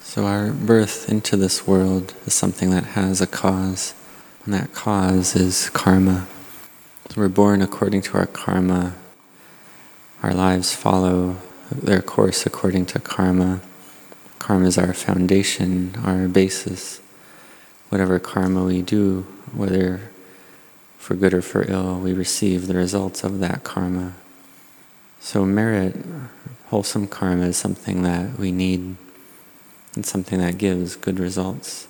So our birth into this world is something that has a cause, and that cause is karma. So we're born according to our karma. Our lives follow their course according to karma. Karma is our foundation, our basis. Whatever karma we do, whether for good or for ill, we receive the results of that karma. So merit wholesome karma is something that we need it's something that gives good results.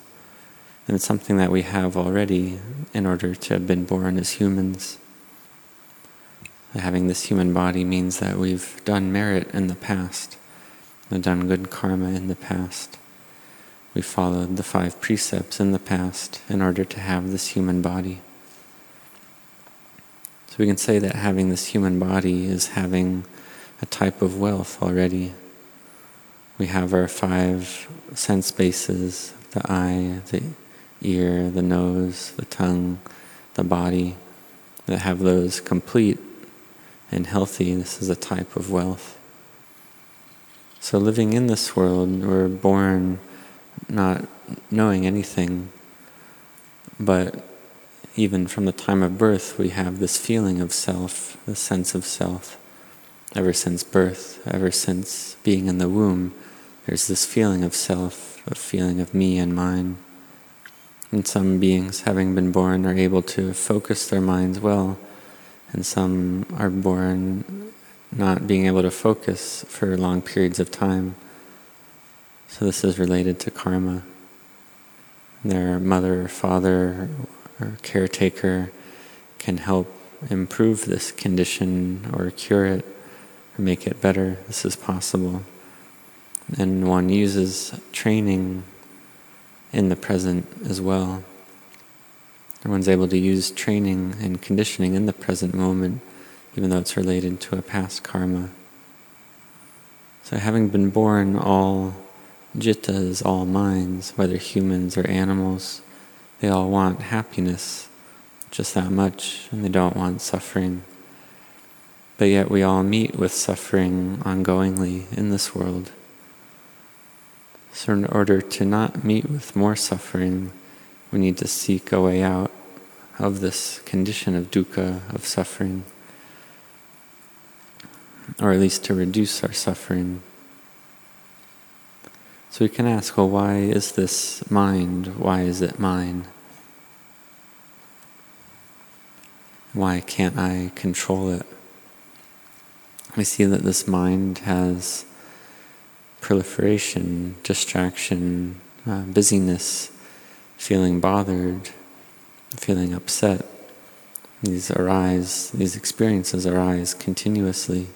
And it's something that we have already in order to have been born as humans. Having this human body means that we've done merit in the past, we've done good karma in the past. We followed the five precepts in the past in order to have this human body. So we can say that having this human body is having a type of wealth already we have our five sense bases the eye, the ear, the nose, the tongue, the body that have those complete and healthy. This is a type of wealth. So, living in this world, we're born not knowing anything, but even from the time of birth, we have this feeling of self, this sense of self. Ever since birth, ever since being in the womb, there's this feeling of self, a feeling of me and mine. And some beings, having been born, are able to focus their minds well, and some are born not being able to focus for long periods of time. So, this is related to karma. Their mother, father, or caretaker can help improve this condition or cure it or make it better. This is possible and one uses training in the present as well. One's able to use training and conditioning in the present moment, even though it's related to a past karma. So, having been born, all jittas, all minds, whether humans or animals, they all want happiness just that much, and they don't want suffering. But yet, we all meet with suffering ongoingly in this world. So, in order to not meet with more suffering, we need to seek a way out of this condition of dukkha, of suffering, or at least to reduce our suffering. So we can ask, well, why is this mind? Why is it mine? Why can't I control it? We see that this mind has proliferation, distraction, uh, busyness, feeling bothered, feeling upset. These arise, these experiences arise continuously.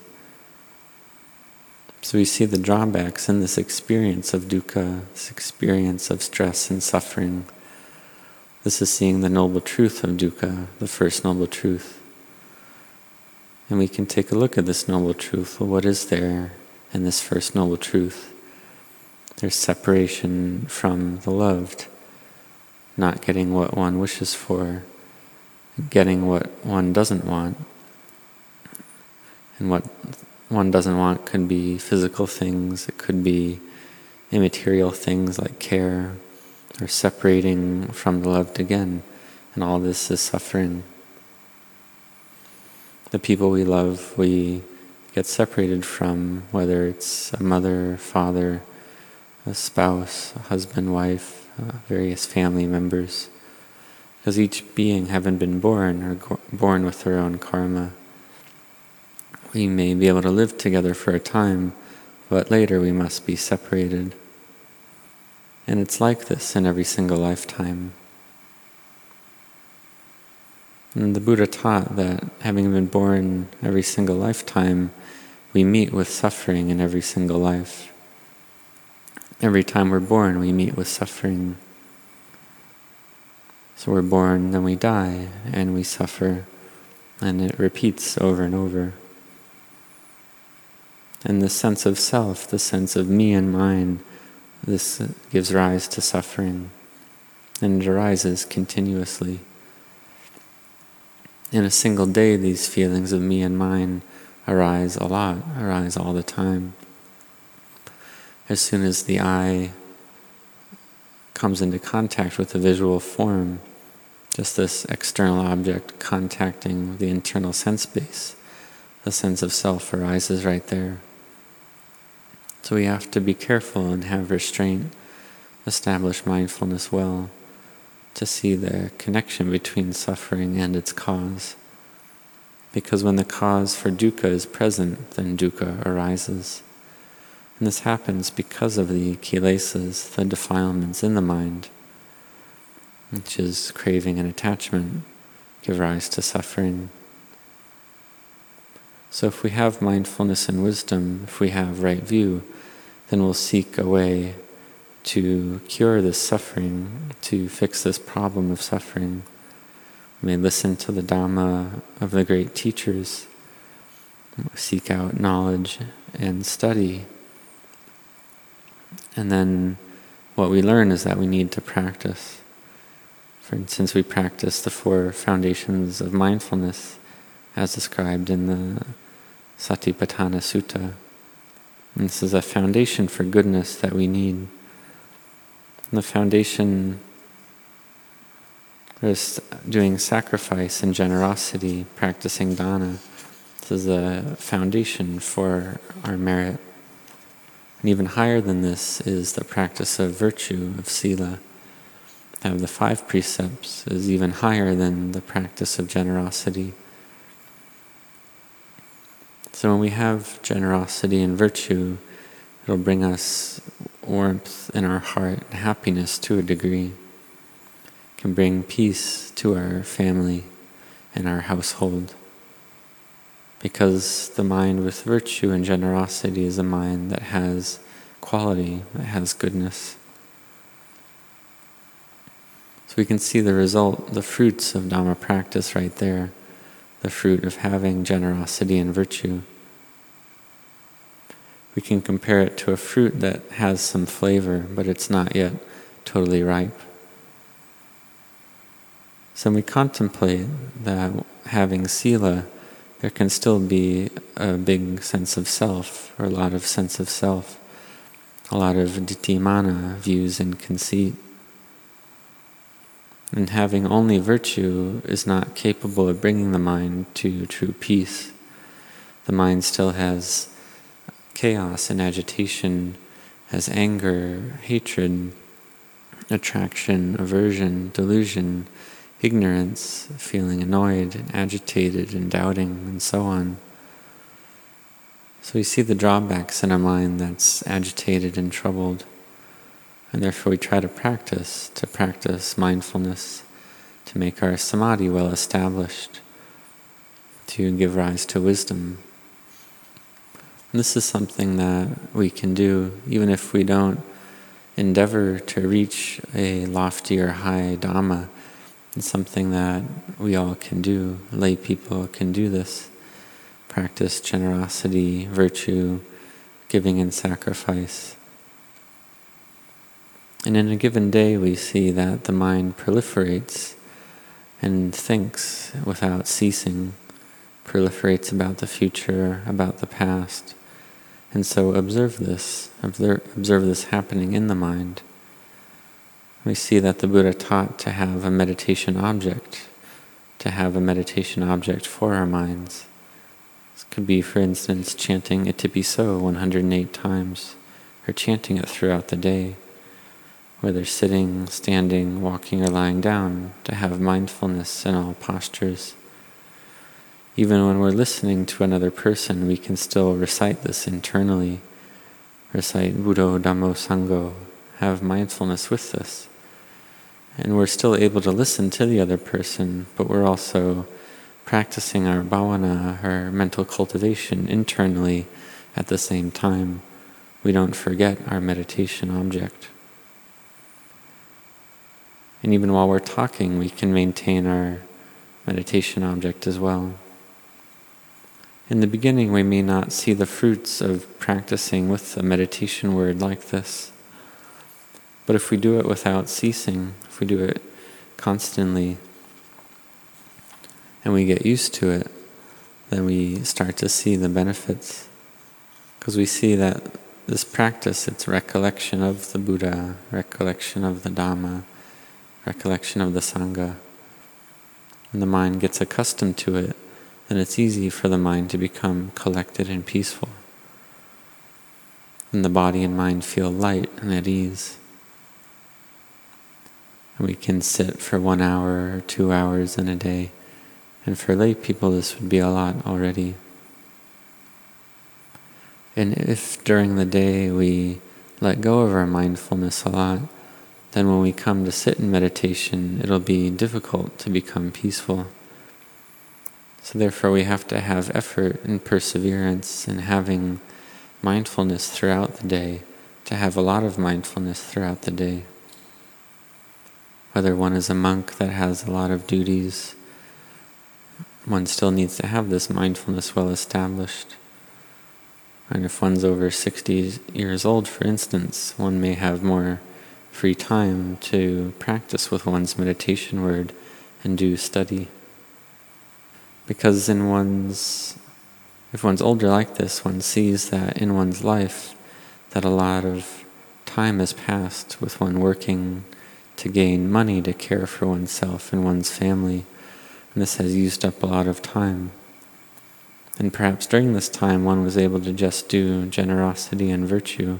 So we see the drawbacks in this experience of dukkha, this experience of stress and suffering. This is seeing the noble truth of dukkha, the first noble truth. And we can take a look at this noble truth. Well, what is there in this first noble truth. There's separation from the loved, not getting what one wishes for, getting what one doesn't want. And what one doesn't want could be physical things, it could be immaterial things like care, or separating from the loved again. And all this is suffering. The people we love, we get separated from, whether it's a mother, father, a spouse, a husband, wife, uh, various family members. Because each being, having been born, or go- born with their own karma, we may be able to live together for a time, but later we must be separated. And it's like this in every single lifetime. And the Buddha taught that having been born every single lifetime, we meet with suffering in every single life. Every time we're born, we meet with suffering. So we're born, then we die, and we suffer, and it repeats over and over. And the sense of self, the sense of me and mine, this gives rise to suffering, and it arises continuously. In a single day, these feelings of me and mine arise a lot, arise all the time. as soon as the eye comes into contact with the visual form, just this external object contacting the internal sense base, the sense of self arises right there. So we have to be careful and have restraint, establish mindfulness well to see the connection between suffering and its cause. Because when the cause for dukkha is present, then dukkha arises. And this happens because of the kilesas, the defilements in the mind, which is craving and attachment, give rise to suffering. So if we have mindfulness and wisdom, if we have right view, then we'll seek a way to cure this suffering, to fix this problem of suffering. We may listen to the Dhamma of the great teachers, seek out knowledge and study. And then what we learn is that we need to practice. For instance, we practice the four foundations of mindfulness as described in the Satipatthana Sutta. And this is a foundation for goodness that we need. The foundation is doing sacrifice and generosity, practicing dana. This is a foundation for our merit. And even higher than this is the practice of virtue, of sila. Have the five precepts is even higher than the practice of generosity. So when we have generosity and virtue, it'll bring us warmth in our heart happiness to a degree. Can bring peace to our family and our household. Because the mind with virtue and generosity is a mind that has quality, that has goodness. So we can see the result, the fruits of Dhamma practice right there, the fruit of having generosity and virtue we can compare it to a fruit that has some flavor, but it's not yet totally ripe. So when we contemplate that having sila, there can still be a big sense of self, or a lot of sense of self, a lot of ditthimana, views and conceit. And having only virtue is not capable of bringing the mind to true peace. The mind still has chaos and agitation as anger, hatred, attraction, aversion, delusion, ignorance, feeling annoyed and agitated and doubting, and so on. So we see the drawbacks in a mind that's agitated and troubled. And therefore, we try to practice, to practice mindfulness, to make our samadhi well established, to give rise to wisdom. This is something that we can do even if we don't endeavor to reach a loftier high Dhamma. It's something that we all can do. Lay people can do this. Practice generosity, virtue, giving and sacrifice. And in a given day, we see that the mind proliferates and thinks without ceasing, proliferates about the future, about the past and so observe this, observe, this happening in the mind. We see that the Buddha taught to have a meditation object, to have a meditation object for our minds. This could be, for instance, chanting Itipiso 108 times, or chanting it throughout the day, whether sitting, standing, walking, or lying down, to have mindfulness in all postures. Even when we're listening to another person, we can still recite this internally. Recite Buddho Dhammo Sangho, have mindfulness with this. And we're still able to listen to the other person, but we're also practicing our bhavana, our mental cultivation internally at the same time. We don't forget our meditation object. And even while we're talking, we can maintain our meditation object as well. In the beginning, we may not see the fruits of practicing with a meditation word like this. But if we do it without ceasing, if we do it constantly, and we get used to it, then we start to see the benefits. Because we see that this practice, it's recollection of the Buddha, recollection of the Dhamma, recollection of the Sangha. And the mind gets accustomed to it, then it's easy for the mind to become collected and peaceful. And the body and mind feel light and at ease. And we can sit for one hour or two hours in a day. And for lay people, this would be a lot already. And if during the day we let go of our mindfulness a lot, then when we come to sit in meditation, it'll be difficult to become peaceful. So, therefore, we have to have effort and perseverance and having mindfulness throughout the day, to have a lot of mindfulness throughout the day. Whether one is a monk that has a lot of duties, one still needs to have this mindfulness well established. And if one's over 60 years old, for instance, one may have more free time to practice with one's meditation word and do study. Because in one's, if one's older like this, one sees that in one's life that a lot of time has passed with one working to gain money to care for oneself and one's family, and this has used up a lot of time. And perhaps during this time one was able to just do generosity and virtue,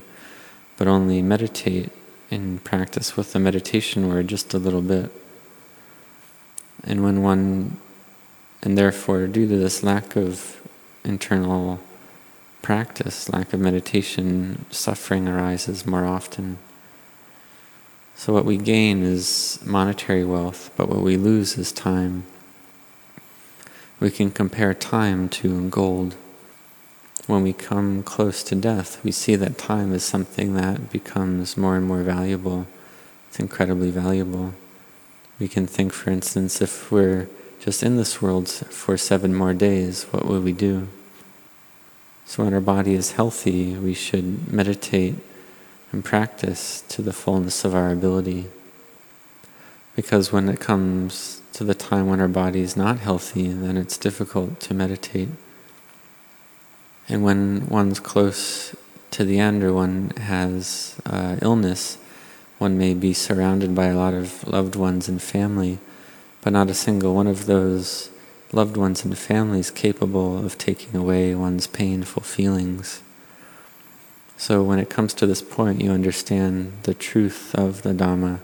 but only meditate and practice with the meditation word just a little bit. And when one, and therefore, due to this lack of internal practice, lack of meditation, suffering arises more often. So, what we gain is monetary wealth, but what we lose is time we can compare time to gold. When we come close to death, we see that time is something that becomes more and more valuable. It's incredibly valuable. We can think, for instance, if we're just in this world for seven more days, what will we do? So, when our body is healthy, we should meditate and practice to the fullness of our ability. Because when it comes to the time when our body is not healthy, then it's difficult to meditate. And when one's close to the end or one has uh, illness, one may be surrounded by a lot of loved ones and family, but not a single one of those loved ones and families capable of taking away one's painful feelings. So when it comes to this point, you understand the truth of the Dhamma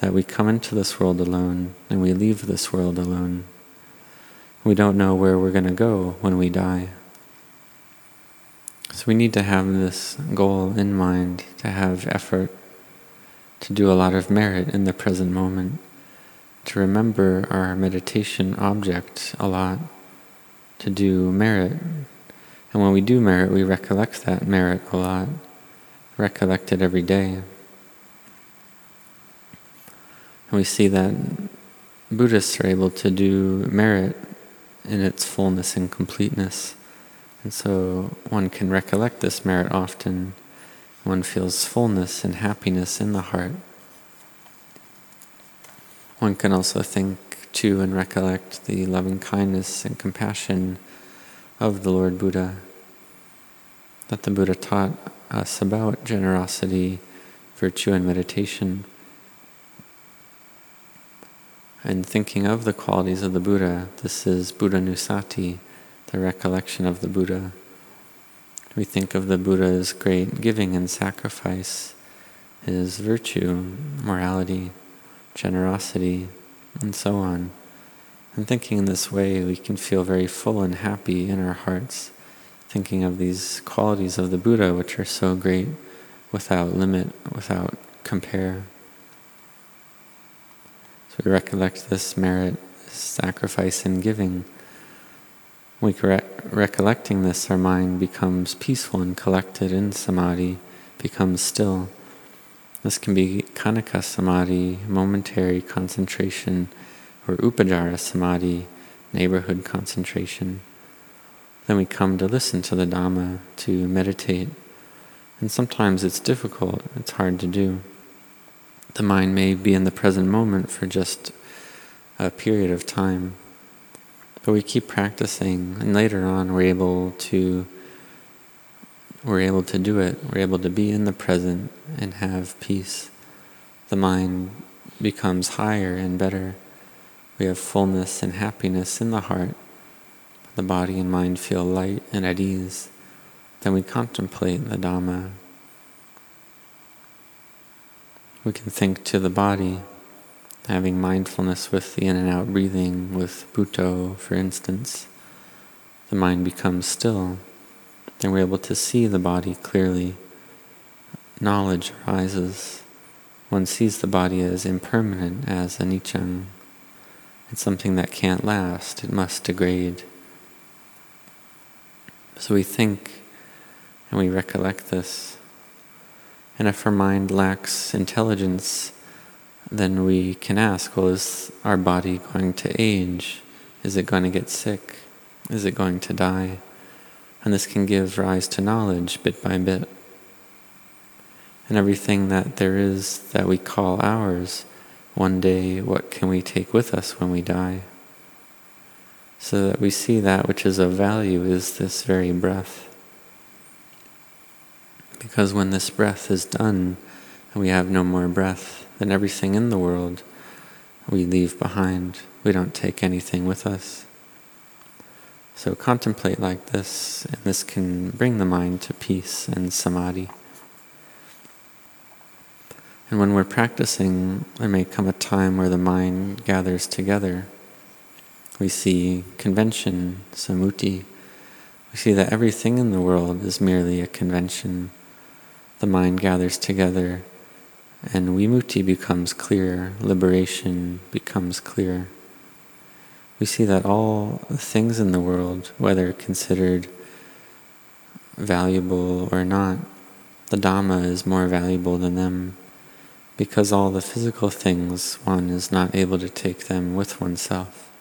that we come into this world alone and we leave this world alone. We don't know where we're going to go when we die. So we need to have this goal in mind, to have effort, to do a lot of merit in the present moment, to remember our meditation object a lot, to do merit. And when we do merit, we recollect that merit a lot, recollect it every day. And we see that Buddhists are able to do merit in its fullness and completeness. And so one can recollect this merit often. One feels fullness and happiness in the heart. One can also think to and recollect the loving kindness and compassion of the Lord Buddha, that the Buddha taught us about generosity, virtue, and meditation. And thinking of the qualities of the Buddha, this is Buddhanussati, the recollection of the Buddha. We think of the Buddha's great giving and sacrifice, his virtue, morality, generosity, and so on. And thinking in this way, we can feel very full and happy in our hearts, thinking of these qualities of the Buddha, which are so great without limit, without compare. So we recollect this merit, sacrifice and giving. We re- recollecting this, our mind becomes peaceful and collected in samadhi, becomes still. This can be khanika samadhi, momentary concentration, or Upacara samadhi, neighborhood concentration. Then we come to listen to the Dhamma, to meditate. And sometimes it's difficult, it's hard to do the mind may be in the present moment for just a period of time. But we keep practicing, and later on, we're able to we're able to do it, we're able to be in the present and have peace. The mind becomes higher and better. We have fullness and happiness in the heart. The body and mind feel light and at ease. Then we contemplate the Dhamma. We can think to the body, having mindfulness with the in and out breathing, with Buddho, for instance. The mind becomes still then we're able to see the body clearly. Knowledge arises. One sees the body as impermanent, as anicca. It's something that can't last, it must degrade. So we think and we recollect this. And if our mind lacks intelligence, then we can ask well, is our body going to age? Is it going to get sick? Is it going to die? And this can give rise to knowledge bit by bit. And everything that there is that we call ours, one day, what can we take with us when we die? So that we see that which is of value is this very breath. Because when this breath is done and we have no more breath, then everything in the world we leave behind. We don't take anything with us. So contemplate like this, and this can bring the mind to peace and samadhi. And when we're practicing, there may come a time where the mind gathers together. We see convention, sammuti. We see that everything in the world is merely a convention. The mind gathers together, and vimutti becomes clear, liberation becomes clear we see that all things in the world, whether considered valuable or not, the Dhamma is more valuable than them because all the physical things, one is not able to take them with oneself.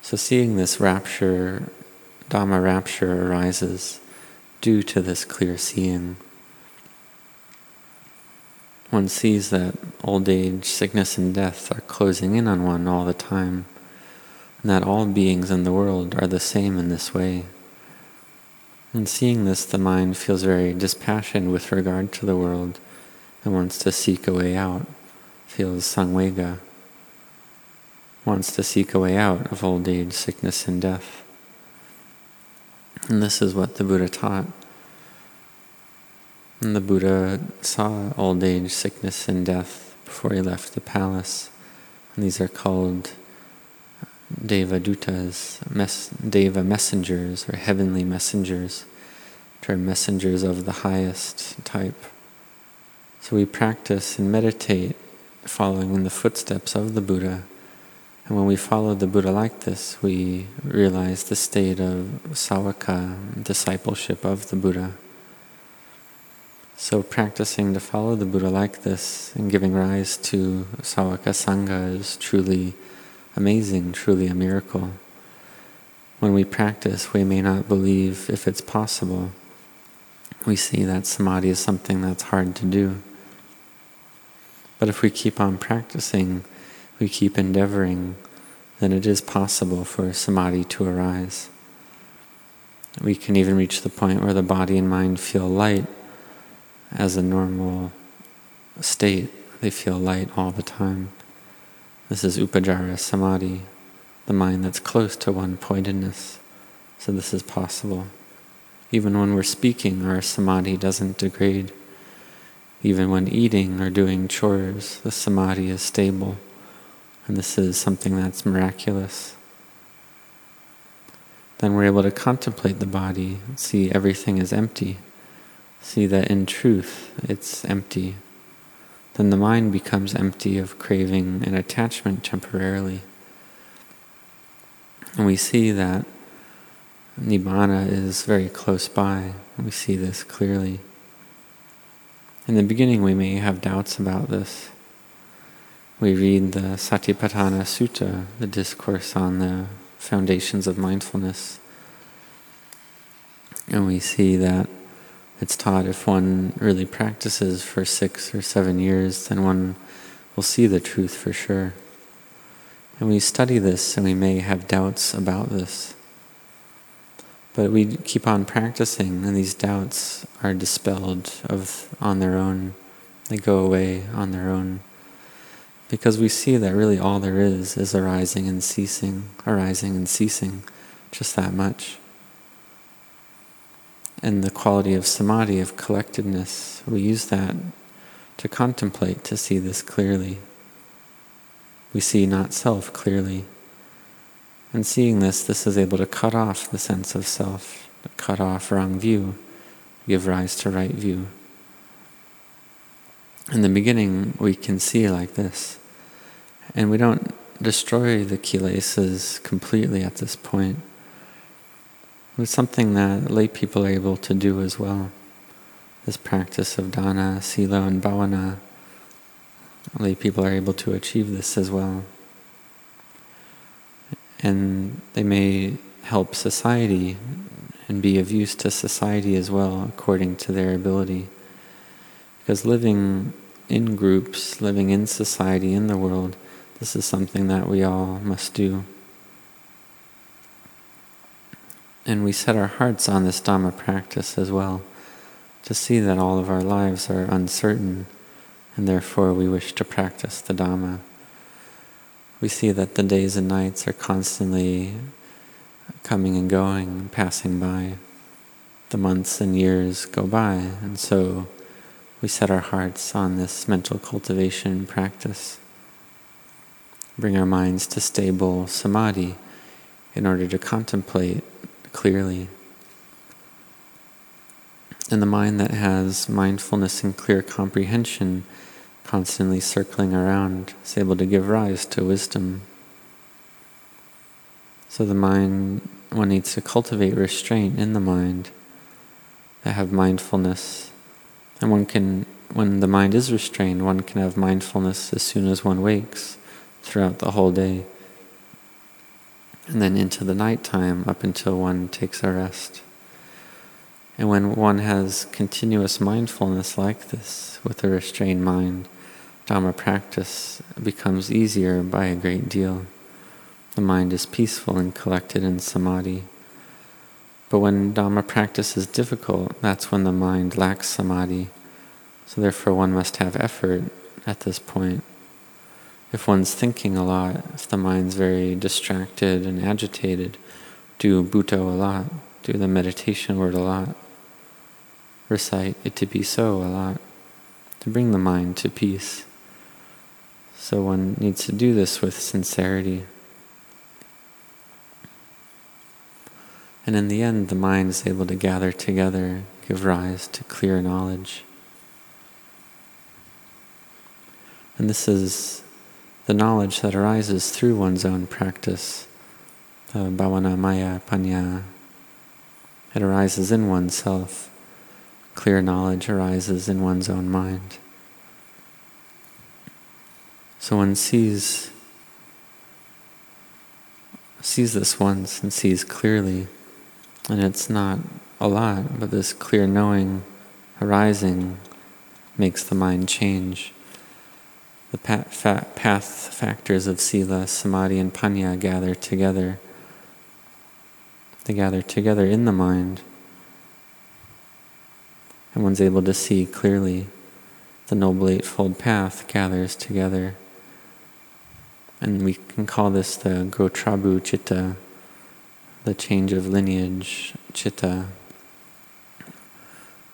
So, seeing this rapture, Dhamma rapture arises due to this clear seeing. One sees that old age, sickness, and death are closing in on one all the time and that all beings in the world are the same in this way. And seeing this, the mind feels very dispassionate with regard to the world and wants to seek a way out, feels samvega, wants to seek a way out of old age, sickness, and death. And this is what the Buddha taught. And the Buddha saw old age, sickness, and death before he left the palace. And these are called Deva Dutas, mes- Deva messengers or heavenly messengers, which messengers of the highest type. So we practice and meditate following in the footsteps of the Buddha. And when we follow the Buddha like this, we realize the state of savaka, discipleship of the Buddha. So practicing to follow the Buddha like this and giving rise to savaka sangha is truly amazing, truly a miracle. When we practice, we may not believe if it's possible. We see that samadhi is something that's hard to do. But if we keep on practicing, we keep endeavoring, then it is possible for samadhi to arise. We can even reach the point where the body and mind feel light as a normal state. They feel light all the time. This is Upacara Samadhi, the mind that's close to one pointedness. So this is possible. Even when we're speaking, our samadhi doesn't degrade. Even when eating or doing chores, the samadhi is stable. And this is something that's miraculous. Then we're able to contemplate the body, see everything is empty, see that in truth it's empty then the mind becomes empty of craving and attachment temporarily. And we see that Nibbana is very close by. We see this clearly. In the beginning, we may have doubts about this. We read the Satipatthana Sutta, the discourse on the foundations of mindfulness, and we see that it's taught if one really practices for six or seven years, then one will see the truth for sure. And we study this and we may have doubts about this. But we keep on practicing, and these doubts are dispelled of on their own. They go away on their own. Because we see that really all there is is arising and ceasing, arising and ceasing, just that much. And the quality of samadhi, of collectedness, we use that to contemplate, to see this clearly. We see not self clearly. And seeing this, this is able to cut off the sense of self, cut off wrong view, give rise to right view. In the beginning, we can see like this, and we don't destroy the kilesas completely at this point. It's something that lay people are able to do as well. This practice of dana, sila, and bhavana, lay people are able to achieve this as well and they may help society and be of use to society as well according to their ability. Because living in groups, living in society, in the world, this is something that we all must do. And we set our hearts on this Dhamma practice as well, to see that all of our lives are uncertain, and therefore we wish to practice the Dhamma we see that the days and nights are constantly coming and going, passing by. The months and years go by, and so we set our hearts on this mental cultivation practice. Bring our minds to stable samadhi in order to contemplate clearly. And the mind that has mindfulness and clear comprehension constantly circling around is able to give rise to wisdom. So the mind, one needs to cultivate restraint in the mind, to have mindfulness. And one can, when the mind is restrained, one can have mindfulness as soon as one wakes throughout the whole day. And then into the night time up until one takes a rest. And when one has continuous mindfulness like this with a restrained mind, Dhamma practice becomes easier by a great deal. The mind is peaceful and collected in samadhi. But when Dhamma practice is difficult, that's when the mind lacks samadhi. So therefore one must have effort at this point. If one's thinking a lot, if the mind's very distracted and agitated, do Buddho a lot, do the meditation word a lot, recite Itipiso a lot, to bring the mind to peace. So one needs to do this with sincerity. And in the end, the mind is able to gather together, give rise to clear knowledge. And this is the knowledge that arises through one's own practice, the bhavana maya panya. It arises in oneself. Clear knowledge arises in one's own mind. So one sees sees this once and sees clearly, and it's not a lot, but this clear knowing arising makes the mind change. The path factors of sila, samadhi, and panya gather together. They gather together in the mind, and one's able to see clearly. The Noble Eightfold Path gathers together. And we can call this the Gotrabhu Chitta, the change of lineage Chitta,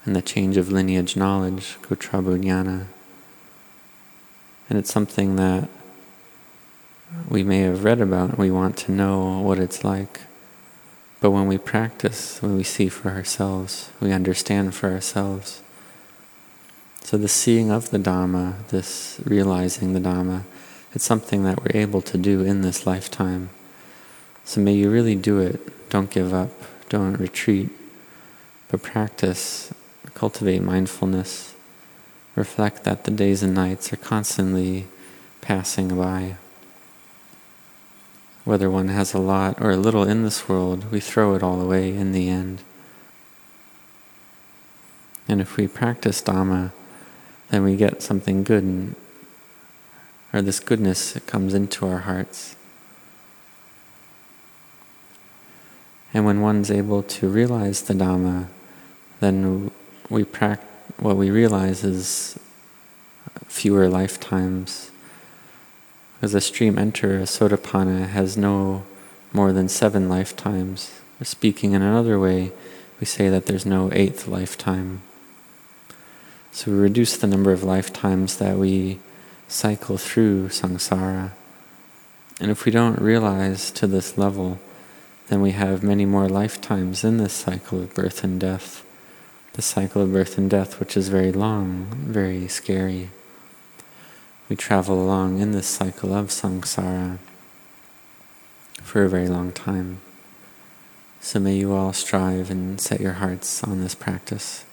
and the change of lineage knowledge, Gotrabhu Jnana. And it's something that we may have read about, we want to know what it's like. But when we practice, when we see for ourselves, we understand for ourselves. So the seeing of the Dhamma, this realizing the Dhamma, it's something that we're able to do in this lifetime. So may you really do it. Don't give up. Don't retreat. But practice, cultivate mindfulness. Reflect that the days and nights are constantly passing by. Whether one has a lot or a little in this world, we throw it all away in the end. And if we practice Dhamma, then we get something good or this goodness that comes into our hearts. And when one's able to realize the Dhamma, then we pract- what we realize is fewer lifetimes. Because a stream enter, a sotapanna, has no more than seven lifetimes. Speaking in another way, we say that there's no eighth lifetime. So we reduce the number of lifetimes that we cycle through samsara. And if we don't realize to this level, then we have many more lifetimes in this cycle of birth and death. The cycle of birth and death, which is very long, very scary. We travel along in this cycle of samsara for a very long time. So may you all strive and set your hearts on this practice.